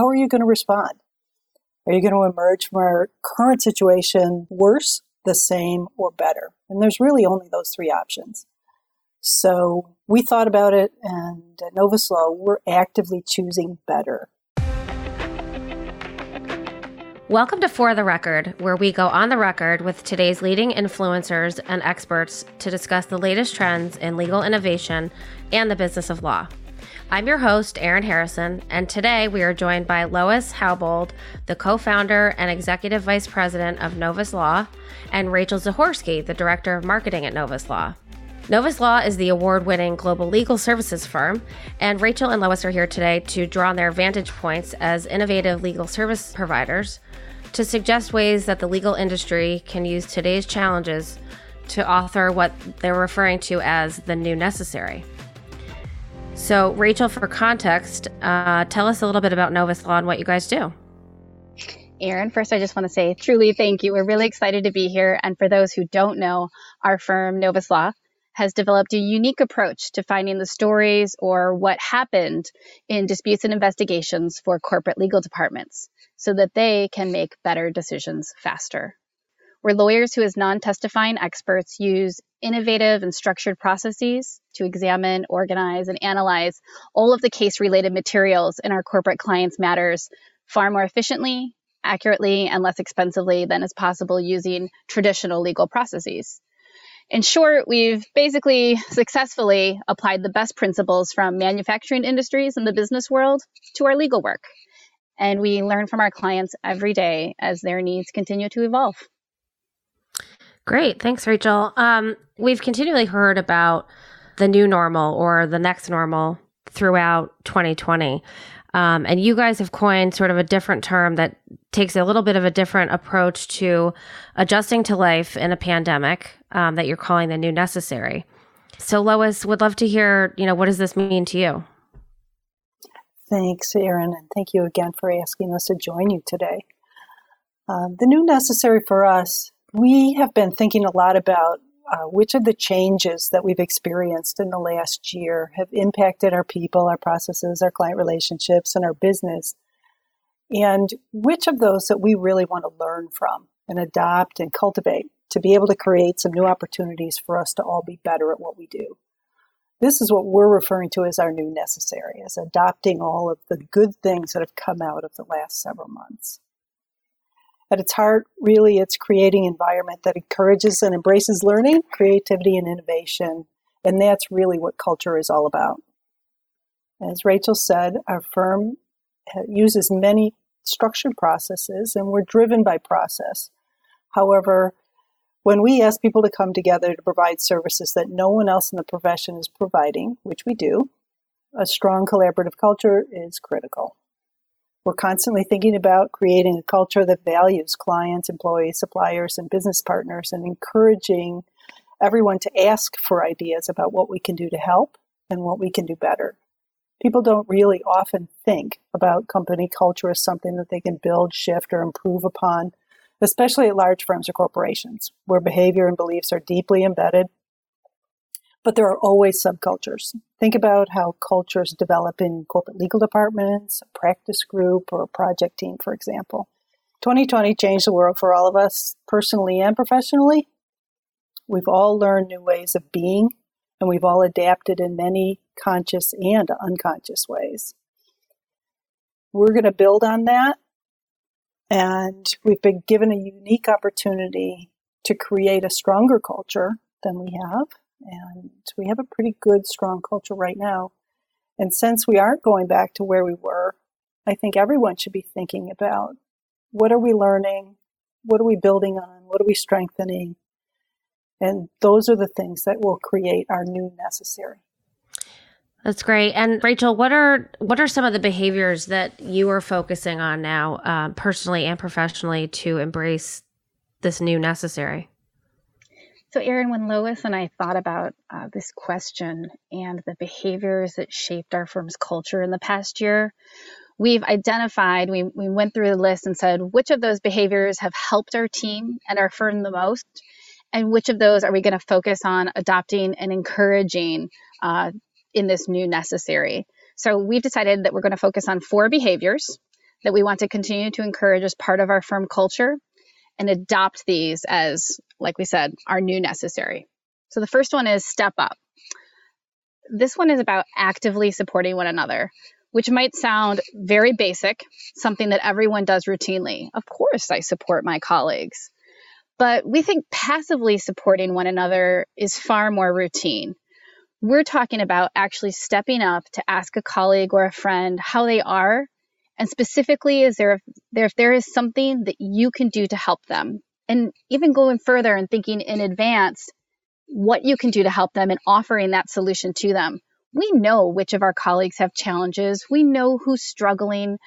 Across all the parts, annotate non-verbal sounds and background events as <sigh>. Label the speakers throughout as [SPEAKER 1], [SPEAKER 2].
[SPEAKER 1] how are you going to respond? Are you going to emerge from our current situation worse, the same, or better? And there's really only those three options. So we thought about it, and at Novus Law, we're actively choosing better.
[SPEAKER 2] Welcome to For the Record, where we go on the record with today's leading influencers and experts to discuss the latest trends in legal innovation and the business of law. I'm your host, Erin Harrison, and today we are joined by Lois Haubold, the co founder and executive vice president of Novus Law, and Rachel Zahorsky, the director of marketing at Novus Law. Novus Law is the award winning global legal services firm, and Rachel and Lois are here today to draw on their vantage points as innovative legal service providers to suggest ways that the legal industry can use today's challenges to author what they're referring to as the new necessary. So, Rachel, for context, uh, tell us a little bit about Novus Law and what you guys do.
[SPEAKER 3] Erin, first, I just want to say truly thank you. We're really excited to be here. And for those who don't know, our firm, Novus Law, has developed a unique approach to finding the stories or what happened in disputes and investigations for corporate legal departments so that they can make better decisions faster. We're lawyers who, as non testifying experts, use innovative and structured processes to examine, organize, and analyze all of the case related materials in our corporate clients' matters far more efficiently, accurately, and less expensively than is possible using traditional legal processes. In short, we've basically successfully applied the best principles from manufacturing industries and the business world to our legal work. And we learn from our clients every day as their needs continue to evolve.
[SPEAKER 2] Great. Thanks, Rachel. Um, we've continually heard about the new normal or the next normal throughout 2020. Um, and you guys have coined sort of a different term that takes a little bit of a different approach to adjusting to life in a pandemic um, that you're calling the new necessary. So, Lois, would love to hear, you know, what does this mean to you?
[SPEAKER 1] Thanks, Erin, and thank you again for asking us to join you today. Uh, the new necessary for us, we have been thinking a lot about uh, which of the changes that we've experienced in the last year have impacted our people, our processes, our client relationships, and our business, and which of those that we really want to learn from and adopt and cultivate to be able to create some new opportunities for us to all be better at what we do. This is what we're referring to as our new necessary, as adopting all of the good things that have come out of the last several months. At its heart, really, it's creating an environment that encourages and embraces learning, creativity, and innovation. And that's really what culture is all about. As Rachel said, our firm uh, uses many structured processes and we're driven by process. However, when we ask people to come together to provide services that no one else in the profession is providing, which we do, a strong collaborative culture is critical. We're constantly thinking about creating a culture that values clients, employees, suppliers, and business partners and encouraging everyone to ask for ideas about what we can do to help and what we can do better. People don't really often think about company culture as something that they can build, shift, or improve upon especially at large firms or corporations, where behavior and beliefs are deeply embedded. But there are always subcultures. Think about how cultures develop in corporate legal departments, a practice group, or a project team, for example. 2020 changed the world for all of us, personally and professionally. We've all learned new ways of being, and we've all adapted in many conscious and unconscious ways. We're going to build on that and we've been given a unique opportunity to create a stronger culture than we have. And we have a pretty good, strong culture right now. And since we aren't going back to where we were, I think everyone should be thinking about what are we learning? What are we building on? What are we strengthening? And those are the things that will create our new necessary.
[SPEAKER 2] That's great. And Rachel, what are what are some of the behaviors that you are focusing on now, uh, personally and professionally, to embrace this new necessary?
[SPEAKER 3] So, Erin, when Lois and I thought about uh, this question and the behaviors that shaped our firm's culture in the past year, we've identified, we, we went through the list and said, which of those behaviors have helped our team and our firm the most? And which of those are we going to focus on adopting and encouraging uh, in this new necessary. So we've decided that we're going to focus on four behaviors that we want to continue to encourage as part of our firm culture and adopt these as, like we said, our new necessary. So the first one is step up. This one is about actively supporting one another, which might sound very basic, something that everyone does routinely. Of course, I support my colleagues. But we think passively supporting one another is far more routine. We're talking about actually stepping up to ask a colleague or a friend how they are and specifically, is there, there if there is something that you can do to help them? And even going further and thinking in advance what you can do to help them and offering that solution to them. We know which of our colleagues have challenges. We know who's struggling.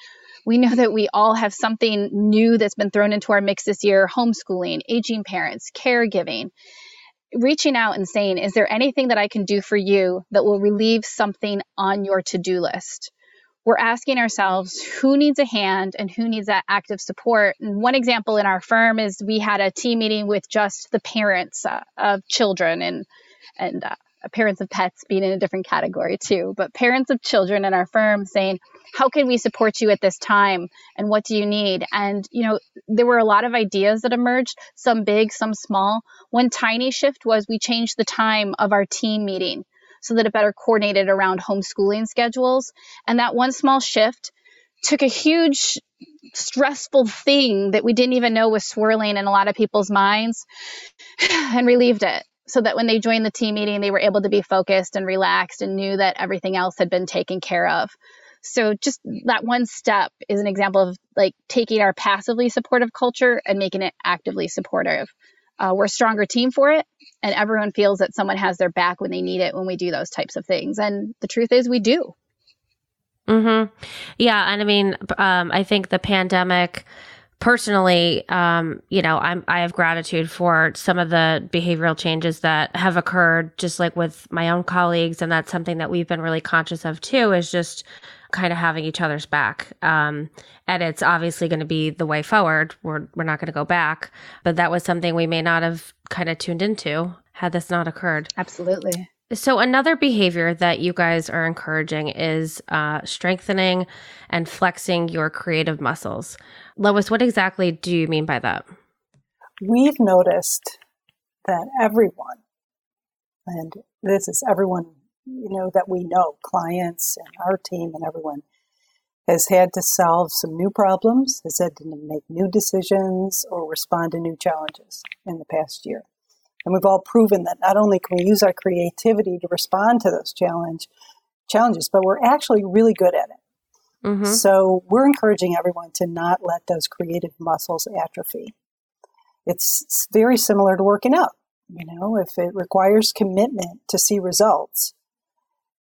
[SPEAKER 3] We know that we all have something new that's been thrown into our mix this year homeschooling, aging parents, caregiving. Reaching out and saying, Is there anything that I can do for you that will relieve something on your to do list? We're asking ourselves who needs a hand and who needs that active support. And one example in our firm is we had a team meeting with just the parents uh, of children and and uh, parents of pets being in a different category too, but parents of children in our firm saying, "How can we support you at this time and what do you need?" And you know, there were a lot of ideas that emerged, some big, some small. One tiny shift was we changed the time of our team meeting so that it better coordinated around homeschooling schedules. And that one small shift took a huge stressful thing that we didn't even know was swirling in a lot of people's minds <sighs> and relieved it so that when they joined the team meeting they were able to be focused and relaxed and knew that everything else had been taken care of so just that one step is an example of like taking our passively supportive culture and making it actively supportive uh, we're a stronger team for it and everyone feels that someone has their back when they need it when we do those types of things. And the truth is we do.
[SPEAKER 2] Mm-hmm. Yeah and i mean um, i think the pandemic personally um, you know i'm i have gratitude for some of the behavioral changes that have occurred just like with my own colleagues and that's something that we've been really conscious of too is just kind of having each other's back. Um, and it's obviously going to be the way forward. We're, we're not going to go back. But that was something we may not have kind of tuned into had this not occurred.
[SPEAKER 3] Absolutely.
[SPEAKER 2] So, another behavior that you guys are encouraging is uh, strengthening and flexing your creative muscles. Lois, what exactly do you mean by that?
[SPEAKER 1] We've noticed that everyone, and this is everyone you know, that we know, clients and our team and everyone, has had to solve some new problems, has had to make new decisions or respond to new challenges in the past year. And we've all proven that not only can we use our creativity to respond to those challenge challenges, but we're actually really good at it. Mm-hmm. So we're encouraging everyone to not let those creative muscles atrophy. It's very similar to working out. You know, if it requires commitment to see results,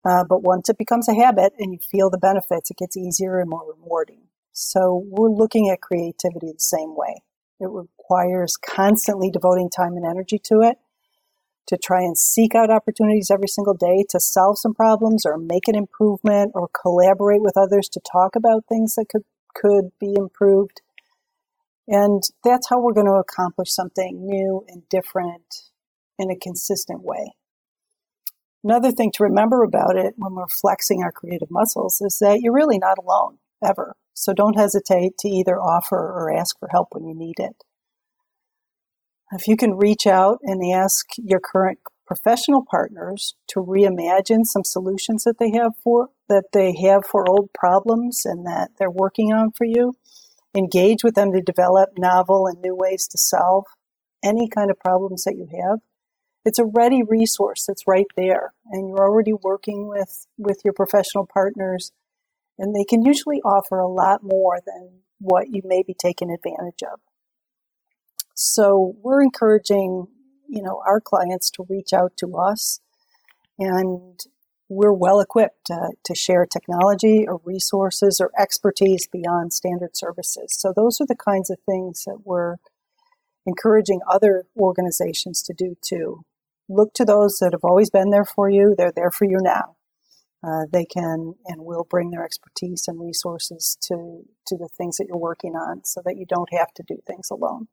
[SPEAKER 1] uh, but once it becomes a habit and you feel the benefits, it gets easier and more rewarding. So we're looking at creativity the same way. It requires constantly devoting time and energy to it, to try and seek out opportunities every single day to solve some problems or make an improvement or collaborate with others to talk about things that could, could be improved. And that's how we're going to accomplish something new and different in a consistent way. Another thing to remember about it when we're flexing our creative muscles is that you're really not alone ever. So don't hesitate to either offer or ask for help when you need it. If you can reach out and ask your current professional partners to reimagine some solutions that they have for that they have for old problems and that they're working on for you, engage with them to develop novel and new ways to solve any kind of problems that you have it's a ready resource that's right there and you're already working with with your professional partners and they can usually offer a lot more than what you may be taking advantage of. So we're encouraging you know our clients to reach out to us and we're well equipped to, to share technology or resources or expertise beyond standard services. So those are the kinds of things that we're encouraging other organizations to do too look to those that have always been there for you. They're there for you now. Uh, they can and will bring their expertise and resources to, to the things that you're working on so that you don't have to do things alone.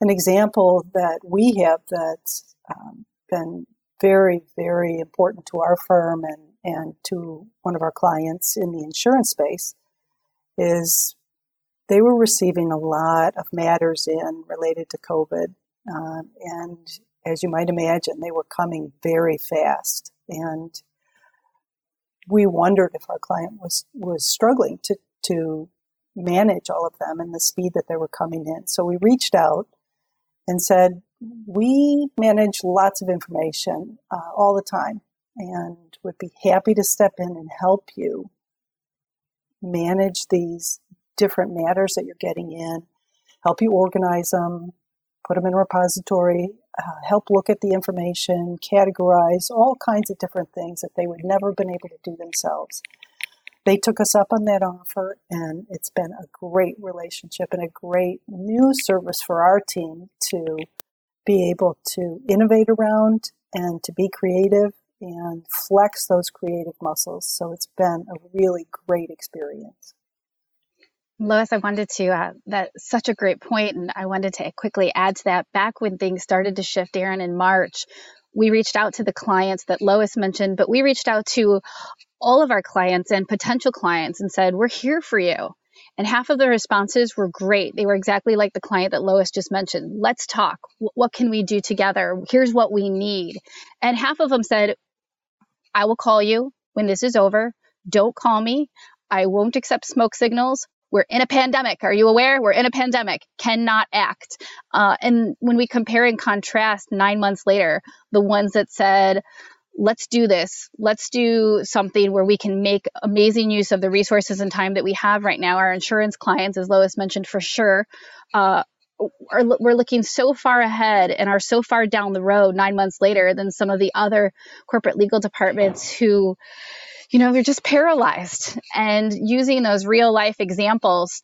[SPEAKER 1] An example that we have that's um, been very, very important to our firm and, and to one of our clients in the insurance space is they were receiving a lot of matters in related to COVID. Uh, and as you might imagine, they were coming very fast. And we wondered if our client was, was struggling to, to manage all of them and the speed that they were coming in. So we reached out and said, We manage lots of information uh, all the time and would be happy to step in and help you manage these different matters that you're getting in, help you organize them, put them in a repository, uh, help look at the information, categorize all kinds of different things that they would never have been able to do themselves. They took us up on that offer, and it's been a great relationship and a great new service for our team to be able to innovate around and to be creative and flex those creative muscles. So it's been a really great experience.
[SPEAKER 3] Lois, I wanted to, uh, that's such a great point, and I wanted to quickly add to that. Back when things started to shift, Erin, in March, we reached out to the clients that Lois mentioned, but we reached out to all of our clients and potential clients and said, We're here for you. And half of the responses were great. They were exactly like the client that Lois just mentioned. Let's talk. What can we do together? Here's what we need. And half of them said, I will call you when this is over. Don't call me. I won't accept smoke signals. We're in a pandemic. Are you aware? We're in a pandemic. Cannot act. Uh, and when we compare and contrast nine months later, the ones that said, let's do this. Let's do something where we can make amazing use of the resources and time that we have right now. Our insurance clients, as Lois mentioned, for sure, uh, are, we're looking so far ahead and are so far down the road nine months later than some of the other corporate legal departments who you know, they're just paralyzed. And using those real life examples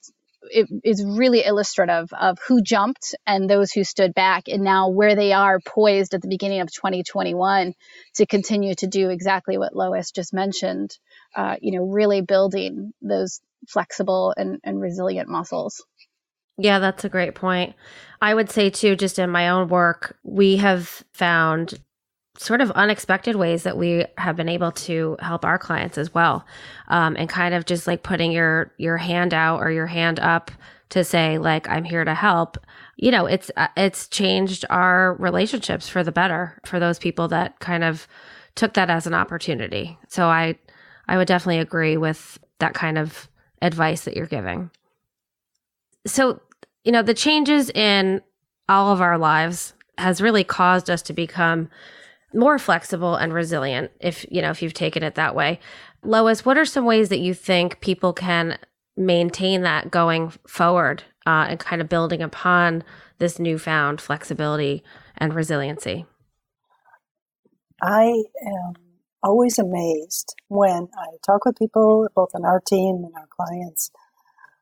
[SPEAKER 3] it is really illustrative of who jumped and those who stood back, and now where they are poised at the beginning of 2021 to continue to do exactly what Lois just mentioned. Uh, you know, really building those flexible and, and resilient muscles.
[SPEAKER 2] Yeah, that's a great point. I would say, too, just in my own work, we have found sort of unexpected ways that we have been able to help our clients as well. Um, and kind of just like putting your your hand out or your hand up to say like i'm here to help. You know it's uh, it's changed our relationships for the better for those people that kind of took that as an opportunity. So i i would definitely agree with that kind of advice that you're giving. So you know the changes in all of our lives has really caused us to become more flexible and resilient if you know if you've taken it that way. Lois what are some ways that you think people can maintain that going forward uh, and kind of building upon this newfound flexibility and resiliency?
[SPEAKER 1] I am always amazed when i talk with people both on our team and our clients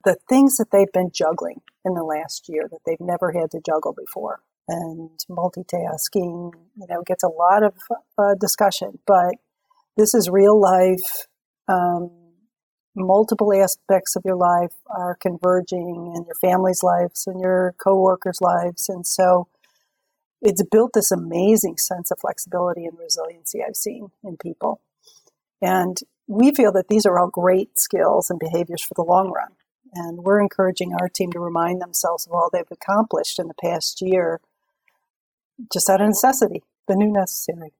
[SPEAKER 1] the things that they've been juggling in the last year that they've never had to juggle before and multitasking, you know, gets a lot of uh, discussion. But this is real life. Um, multiple aspects of your life are converging in your family's lives and your coworkers' lives, and so it's built this amazing sense of flexibility and resiliency I've seen in people. And we feel that these are all great skills and behaviors for the long run. And we're encouraging our team to remind themselves of all they've accomplished in the past year just out of necessity, the new necessary.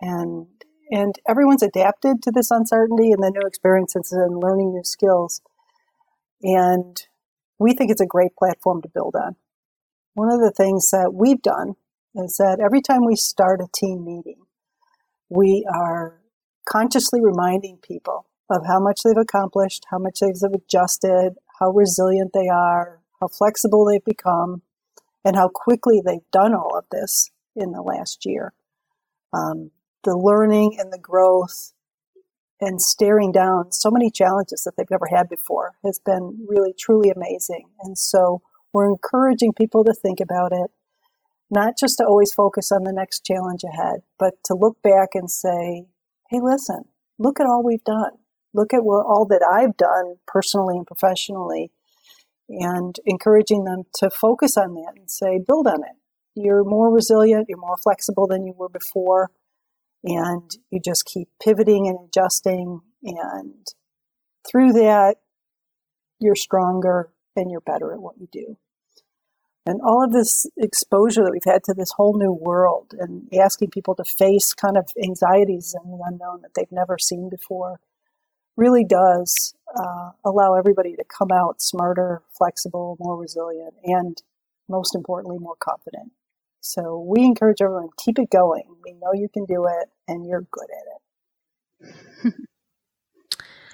[SPEAKER 1] And and everyone's adapted to this uncertainty and the new experiences and learning new skills. And we think it's a great platform to build on. One of the things that we've done is that every time we start a team meeting, we are consciously reminding people of how much they've accomplished, how much they've adjusted, how resilient they are, how flexible they've become, and how quickly they've done all of this in the last year. Um, the learning and the growth and staring down so many challenges that they've never had before has been really, truly amazing. And so we're encouraging people to think about it, not just to always focus on the next challenge ahead, but to look back and say, hey, listen, look at all we've done. Look at what, all that I've done personally and professionally and encouraging them to focus on that and say, build on it. You're more resilient, you're more flexible than you were before, and you just keep pivoting and adjusting. And through that, you're stronger and you're better at what you do. And all of this exposure that we've had to this whole new world and asking people to face kind of anxieties and the unknown that they've never seen before really does uh, allow everybody to come out smarter, flexible, more resilient, and most importantly, more confident. So we encourage everyone keep it going. We know you can do it, and you're good at
[SPEAKER 3] it.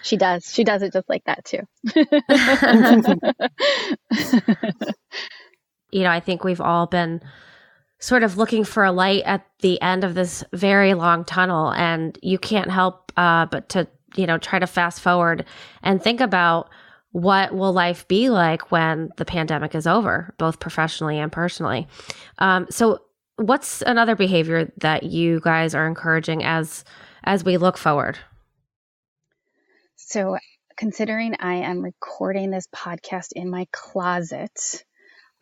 [SPEAKER 3] she does. She does it just like that too. <laughs>
[SPEAKER 2] you know, I think we've all been sort of looking for a light at the end of this very long tunnel, and you can't help uh, but to you know try to fast forward and think about what will life be like when the pandemic is over, both professionally and personally. Um, so, what's another behavior that you guys are encouraging as as we look forward?
[SPEAKER 3] So, considering I am recording this podcast in my closet,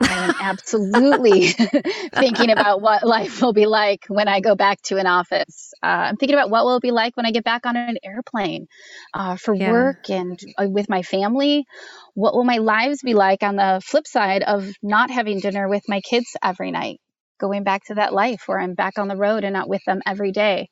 [SPEAKER 3] I am absolutely <laughs> thinking about what life will be like when I go back to an office. Uh, I'm thinking about what will it be like when I get back on an airplane uh, for yeah. work and uh, with my family. What will my lives be like on the flip side of not having dinner with my kids every night? Going back to that life where I'm back on the road and not with them every day.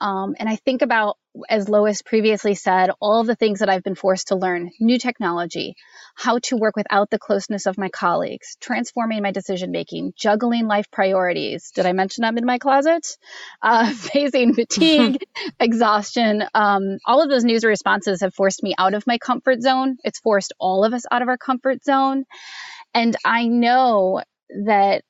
[SPEAKER 3] Um, and I think about, as Lois previously said, all of the things that I've been forced to learn new technology, how to work without the closeness of my colleagues, transforming my decision making, juggling life priorities. Did I mention I'm in my closet? Uh, <laughs> facing fatigue, <laughs> exhaustion. Um, all of those news responses have forced me out of my comfort zone. It's forced all of us out of our comfort zone. And I know that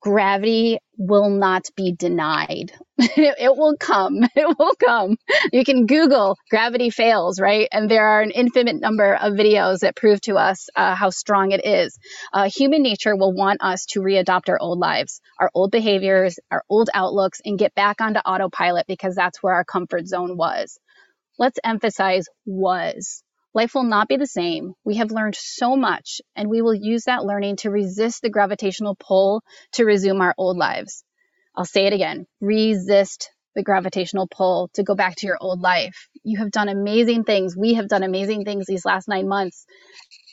[SPEAKER 3] gravity will not be denied. <laughs> it will come. <laughs> It will come. You can Google gravity fails, right? And there are an infinite number of videos that prove to us uh, how strong it is. Uh, human nature will want us to readopt our old lives, our old behaviors, our old outlooks, and get back onto autopilot because that's where our comfort zone was. Let's emphasize was Life will not be the same. We have learned so much, and we will use that learning to resist the gravitational pull to resume our old lives. I'll say it again resist the gravitational pull to go back to your old life. You have done amazing things. We have done amazing things these last nine months.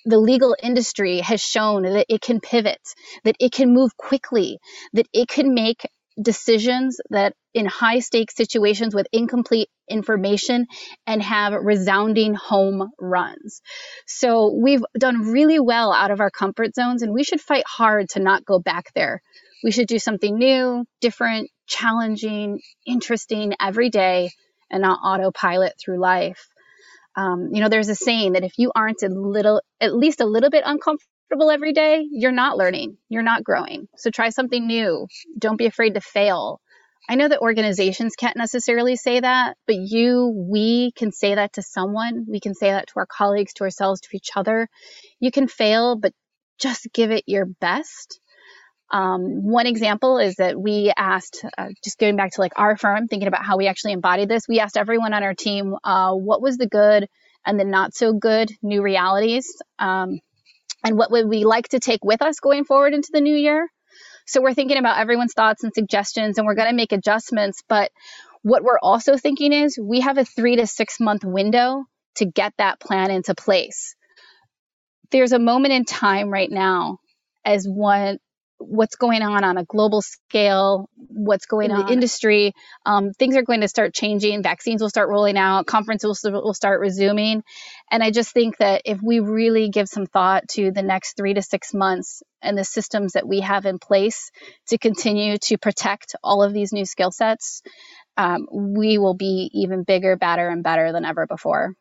[SPEAKER 3] The legal industry has shown that it can pivot, that it can move quickly, that it can make decisions that in high stakes situations with incomplete information and have resounding home runs. So we've done really well out of our comfort zones and we should fight hard to not go back there. We should do something new, different, challenging, interesting every day and not autopilot through life. Um, you know, there's a saying that if you aren't a little, at least a little bit uncomfortable comfortable every day, you're not learning, you're not growing. So try something new. Don't be afraid to fail. I know that organizations can't necessarily say that, but you, we can say that to someone. We can say that to our colleagues, to ourselves, to each other. You can fail, but just give it your best. Um, one example is that we asked, uh, just going back to like our firm, thinking about how we actually embodied this, we asked everyone on our team uh, what was the good and the not so good new realities. Um, and what would we like to take with us going forward into the new year. So we're thinking about everyone's thoughts and suggestions, and we're going to make adjustments. But what we're also thinking is we have a three to six month window to get that plan into place. There's a moment in time right now as one what's going on on a global scale, what's going in on in the industry. Um, things are going to start changing. Vaccines will start rolling out. Conferences will, will start resuming. And I just think that if we really give some thought to the next three to six months and the systems that we have in place to continue to protect all of these new skill sets, um, we will be even bigger, better, and better than ever before.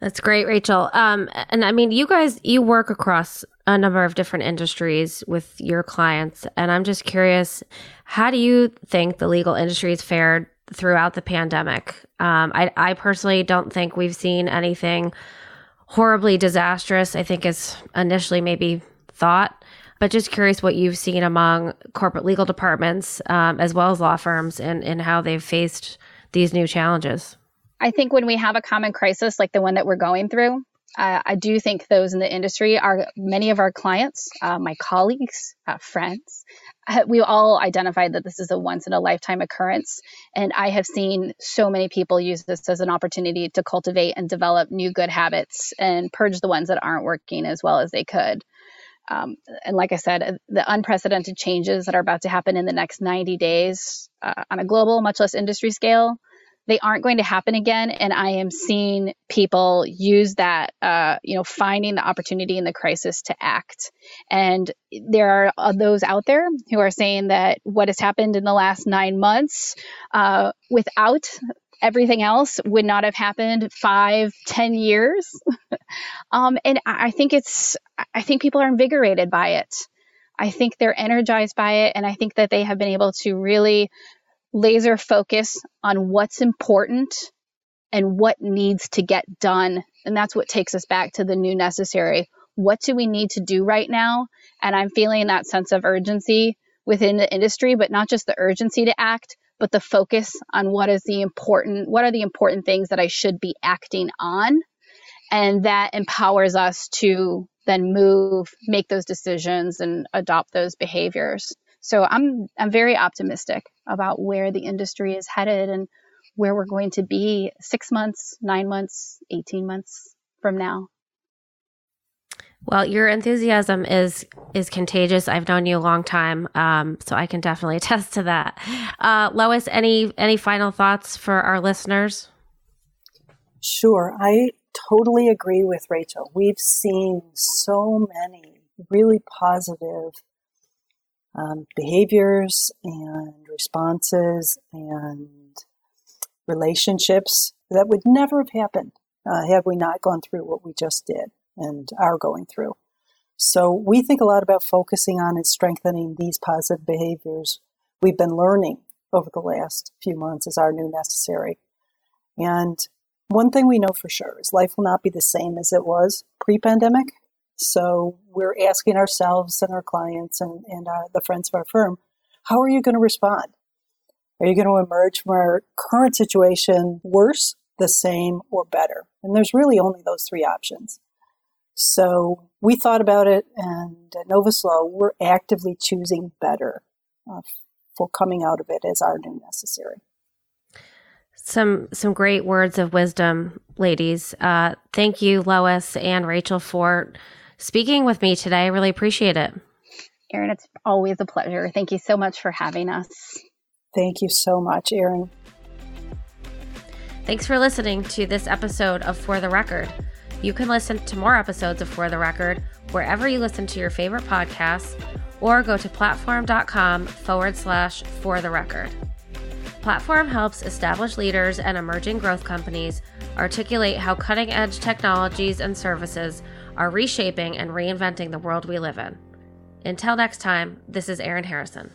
[SPEAKER 2] That's great, Rachel. Um, and I mean, you guys, you work across a number of different industries with your clients. And I'm just curious, how do you think the legal industry has fared throughout the pandemic? Um, I, I personally don't think we've seen anything horribly disastrous, I think, as initially maybe thought. But just curious what you've seen among corporate legal departments um, as well as law firms and, and how they've faced these new challenges.
[SPEAKER 3] I think when we have a common crisis like the one that we're going through, Uh, I do think those in the industry are many of our clients, uh, my colleagues, uh, friends. We all identified that this is a once in a lifetime occurrence. And I have seen so many people use this as an opportunity to cultivate and develop new good habits and purge the ones that aren't working as well as they could. Um, and like I said, the unprecedented changes that are about to happen in the next 90 days uh, on a global, much less industry scale, they aren't going to happen again. And I am seeing people use that, uh, you know, finding the opportunity in the crisis to act. And there are those out there who are saying that what has happened in the last nine months uh, without everything else would not have happened five, ten years. <laughs> um, and I think it's, I think people are invigorated by it. I think they're energized by it. And I think that they have been able to really laser focus on what's important and what needs to get done. And that's what takes us back to the new necessary. What do we need to do right now? And I'm feeling that sense of urgency within the industry, but not just the urgency to act, but the focus on what is the important, what are the important things that I should be acting on. And that empowers us to then move, make those decisions and adopt those behaviors. So I'm I'm very optimistic about where the industry is headed and where we're going to be 6 months, 9 months, 18 months from now.
[SPEAKER 2] Well, your enthusiasm is is contagious. I've known you a long time, um, so I can definitely <laughs> attest to that. Uh, Lois, any any final thoughts for our listeners?
[SPEAKER 1] Sure, I totally agree with Rachel. We've seen so many really positive um, behaviors and responses and relationships that would never have happened uh, had we not gone through what we just did and are going through. So we think a lot about focusing on and strengthening these positive behaviors we've been learning over the last few months as our new necessary. And one thing we know for sure is life will not be the same as it was pre-pandemic. So we're asking ourselves and our clients and, and our, the friends of our firm, how are you going to respond? Are you going to emerge from our current situation worse, the same, or better? And there's really only those three options. So we thought about it, and at Novus Law, we're actively choosing better uh, for coming out of it as our new necessary.
[SPEAKER 2] Some some great words of wisdom, ladies. Uh, thank you, Lois and Rachel, for speaking with me today. I really appreciate it.
[SPEAKER 3] Erin, it's always a pleasure. Thank you so much for having us.
[SPEAKER 1] Thank you so much, Erin.
[SPEAKER 2] Thanks for listening to this episode of For the Record. You can listen to more episodes of For the Record wherever you listen to your favorite podcasts or go to platform.com forward slash for the record. Platform helps established leaders and emerging growth companies articulate how cutting edge technologies and services are reshaping and reinventing the world we live in. Until next time, this is Erin Harrison.